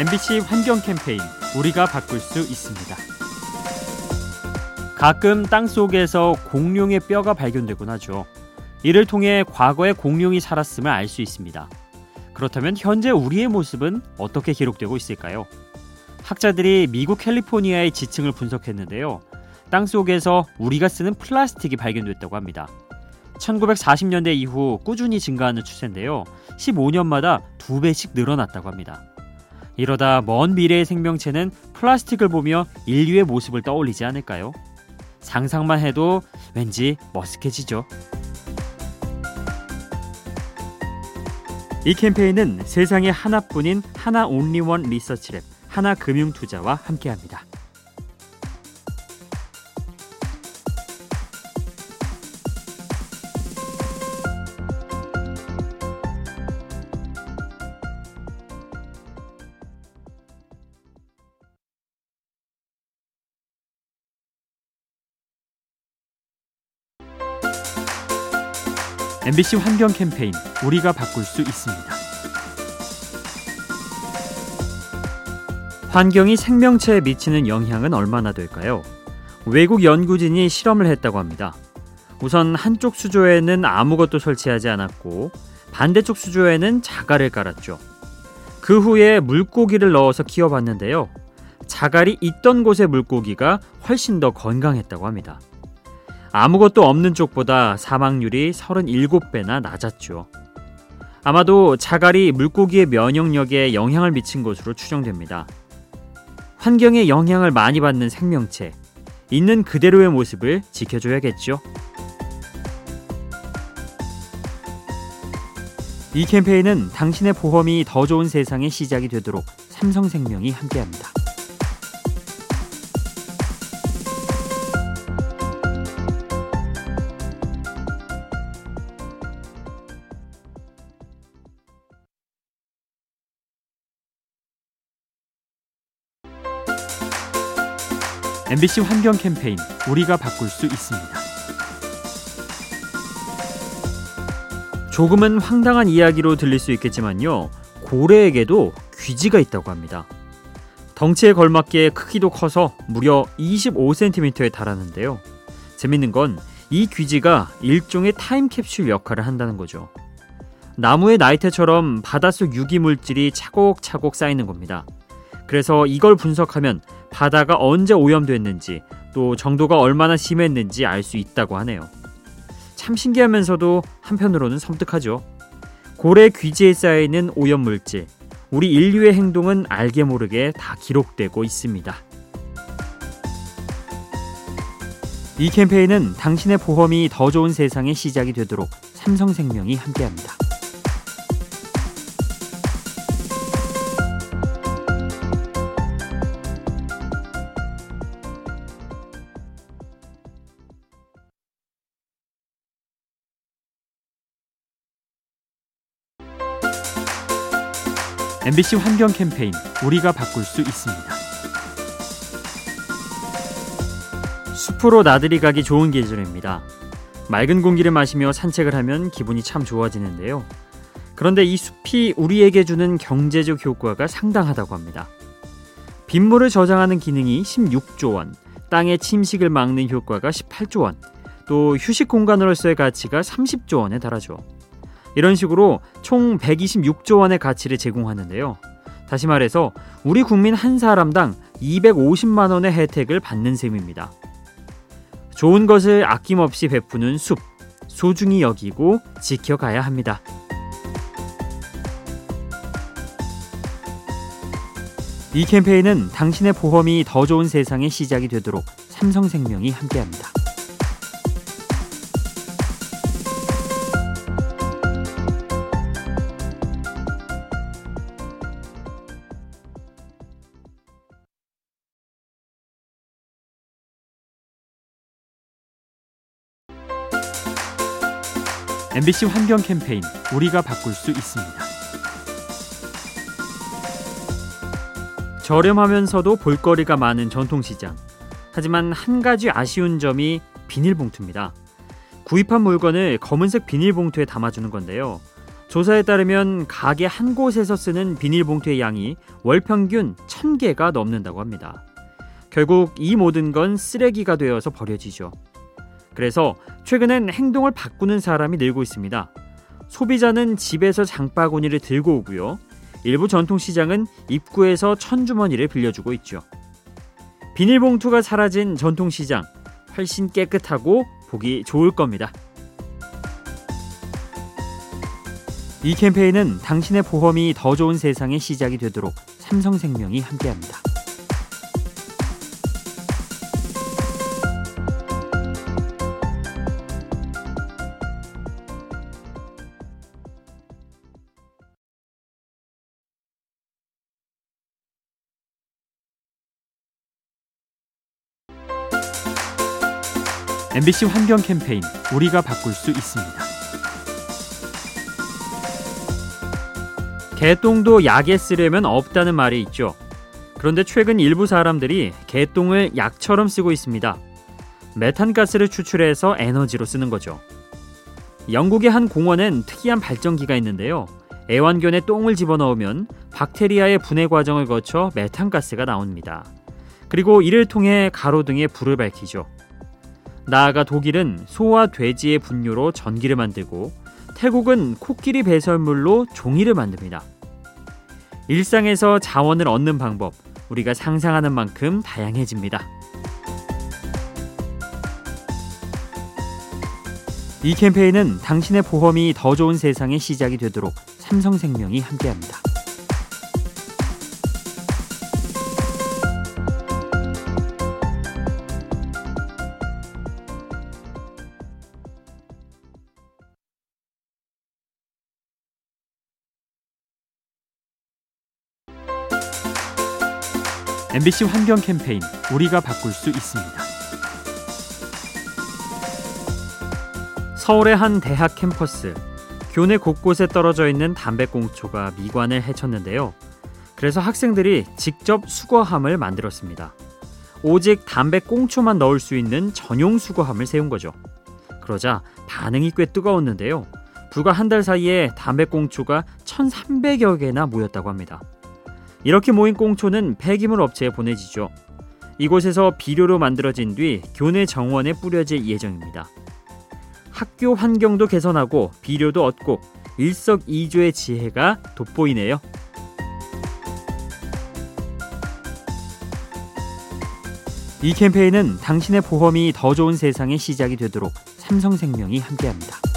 MBC 환경 캠페인 우리가 바꿀 수 있습니다. 가끔 땅 속에서 공룡의 뼈가 발견되곤 하죠. 이를 통해 과거에 공룡이 살았음을 알 수 있습니다. 그렇다면 현재 우리의 모습은 어떻게 기록되고 있을까요? 학자들이 미국 캘리포니아의 지층을 분석했는데요. 땅 속에서 우리가 쓰는 플라스틱이 발견됐다고 합니다. 1940년대 이후 꾸준히 증가하는 추세인데요. 15년마다 두 배씩 늘어났다고 합니다. 이러다 먼 미래의 생명체는 플라스틱을 보며 인류의 모습을 떠올리지 않을까요? 상상만 해도 왠지 머쓱해지죠. 이 캠페인은 세상에 하나뿐인 하나 온리원 리서치랩 하나금융투자와 함께합니다. MBC 환경 캠페인 우리가 바꿀 수 있습니다. 환경이 생명체에 미치는 영향은 얼마나 될까요? 외국 연구진이 실험을 했다고 합니다. 우선 한쪽 수조에는 아무것도 설치하지 않았고 반대쪽 수조에는 자갈을 깔았죠. 그 후에 물고기를 넣어서 키워봤는데요. 자갈이 있던 곳의 물고기가 훨씬 더 건강했다고 합니다. 아무것도 없는 쪽보다 사망률이 37배나 낮았죠. 아마도 자갈이 물고기의 면역력에 영향을 미친 것으로 추정됩니다. 환경에 영향을 많이 받는 생명체, 있는 그대로의 모습을 지켜줘야겠죠. 이 캠페인은 당신의 보험이 더 좋은 세상의 시작이 되도록 삼성생명이 함께합니다. MBC 환경 캠페인 우리가 바꿀 수 있습니다. 조금은 황당한 이야기로 들릴 수 있겠지만요. 고래에게도 귀지가 있다고 합니다. 덩치에 걸맞게 크기도 커서 무려 25cm에 달하는데요. 재밌는 건 이 귀지가 일종의 타임캡슐 역할을 한다는 거죠. 나무의 나이테처럼 바닷속 유기 물질이 차곡차곡 쌓이는 겁니다. 그래서 이걸 분석하면 바다가 언제 오염됐는지 또 정도가 얼마나 심했는지 알 수 있다고 하네요. 참 신기하면서도 한편으로는 섬뜩하죠. 고래 귀지에 쌓이는 오염 물질, 우리 인류의 행동은 알게 모르게 다 기록되고 있습니다. 이 캠페인은 당신의 보험이 더 좋은 세상의 시작이 되도록 삼성생명이 함께합니다. MBC 환경 캠페인 우리가 바꿀 수 있습니다. 숲으로 나들이 가기 좋은 계절입니다. 맑은 공기를 마시며 산책을 하면 기분이 참 좋아지는데요. 그런데 이 숲이 우리에게 주는 경제적 효과가 상당하다고 합니다. 빗물을 저장하는 기능이 16조 원, 땅의 침식을 막는 효과가 18조 원, 또 휴식 공간으로서의 가치가 30조 원에 달하죠. 이런 식으로 총 126조 원의 가치를 제공하는데요. 다시 말해서 우리 국민 한 사람당 250만 원의 혜택을 받는 셈입니다. 좋은 것을 아낌없이 베푸는 숲, 소중히 여기고 지켜가야 합니다. 이 캠페인은 당신의 보험이 더 좋은 세상의 시작이 되도록 삼성생명이 함께합니다. MBC 환경 캠페인 우리가 바꿀 수 있습니다. 저렴하면서도 볼거리가 많은 전통시장. 하지만 한 가지 아쉬운 점이 비닐봉투입니다. 구입한 물건을 검은색 비닐봉투에 담아주는 건데요. 조사에 따르면 가게 한 곳에서 쓰는 비닐봉투의 양이 월 평균 1000개가 넘는다고 합니다. 결국 이 모든 건 쓰레기가 되어서 버려지죠. 그래서 최근엔 행동을 바꾸는 사람이 늘고 있습니다. 소비자는 집에서 장바구니를 들고 오고요. 일부 전통시장은 입구에서 천주머니를 빌려주고 있죠. 비닐봉투가 사라진 전통시장 훨씬 깨끗하고 보기 좋을 겁니다. 이 캠페인은 당신의 보험이 더 좋은 세상의 시작이 되도록 삼성생명이 함께합니다. MBC 환경 캠페인 우리가 바꿀 수 있습니다. 개똥도 약에 쓰려면 없다는 말이 있죠. 그런데 최근 일부 사람들이 개똥을 약처럼 쓰고 있습니다. 메탄가스를 추출해서 에너지로 쓰는 거죠. 영국의 한 공원엔 특이한 발전기가 있는데요. 애완견의 똥을 집어넣으면 박테리아의 분해 과정을 거쳐 메탄가스가 나옵니다. 그리고 이를 통해 가로등에 불을 밝히죠. 나아가 독일은 소와 돼지의 분뇨로 전기를 만들고 태국은 코끼리 배설물로 종이를 만듭니다. 일상에서 자원을 얻는 방법, 우리가 상상하는 만큼 다양해집니다. 이 캠페인은 당신의 보험이 더 좋은 세상의 시작이 되도록 삼성생명이 함께합니다. MBC 환경 캠페인 우리가 바꿀 수 있습니다. 서울의 한 대학 캠퍼스 교내 곳곳에 떨어져 있는 담배꽁초가 미관을 해쳤는데요. 그래서 학생들이 직접 수거함을 만들었습니다. 오직 담배꽁초만 넣을 수 있는 전용 수거함을 세운 거죠. 그러자 반응이 꽤 뜨거웠는데요. 불과 한 달 사이에 담배꽁초가 1,300여 개나 모였다고 합니다. 이렇게 모인 꽁초는 폐기물 업체에 보내지죠. 이곳에서 비료로 만들어진 뒤 교내 정원에 뿌려질 예정입니다. 학교 환경도 개선하고 비료도 얻고 일석이조의 지혜가 돋보이네요. 이 캠페인은 당신의 보험이 더 좋은 세상의 시작이 되도록 삼성생명이 함께합니다.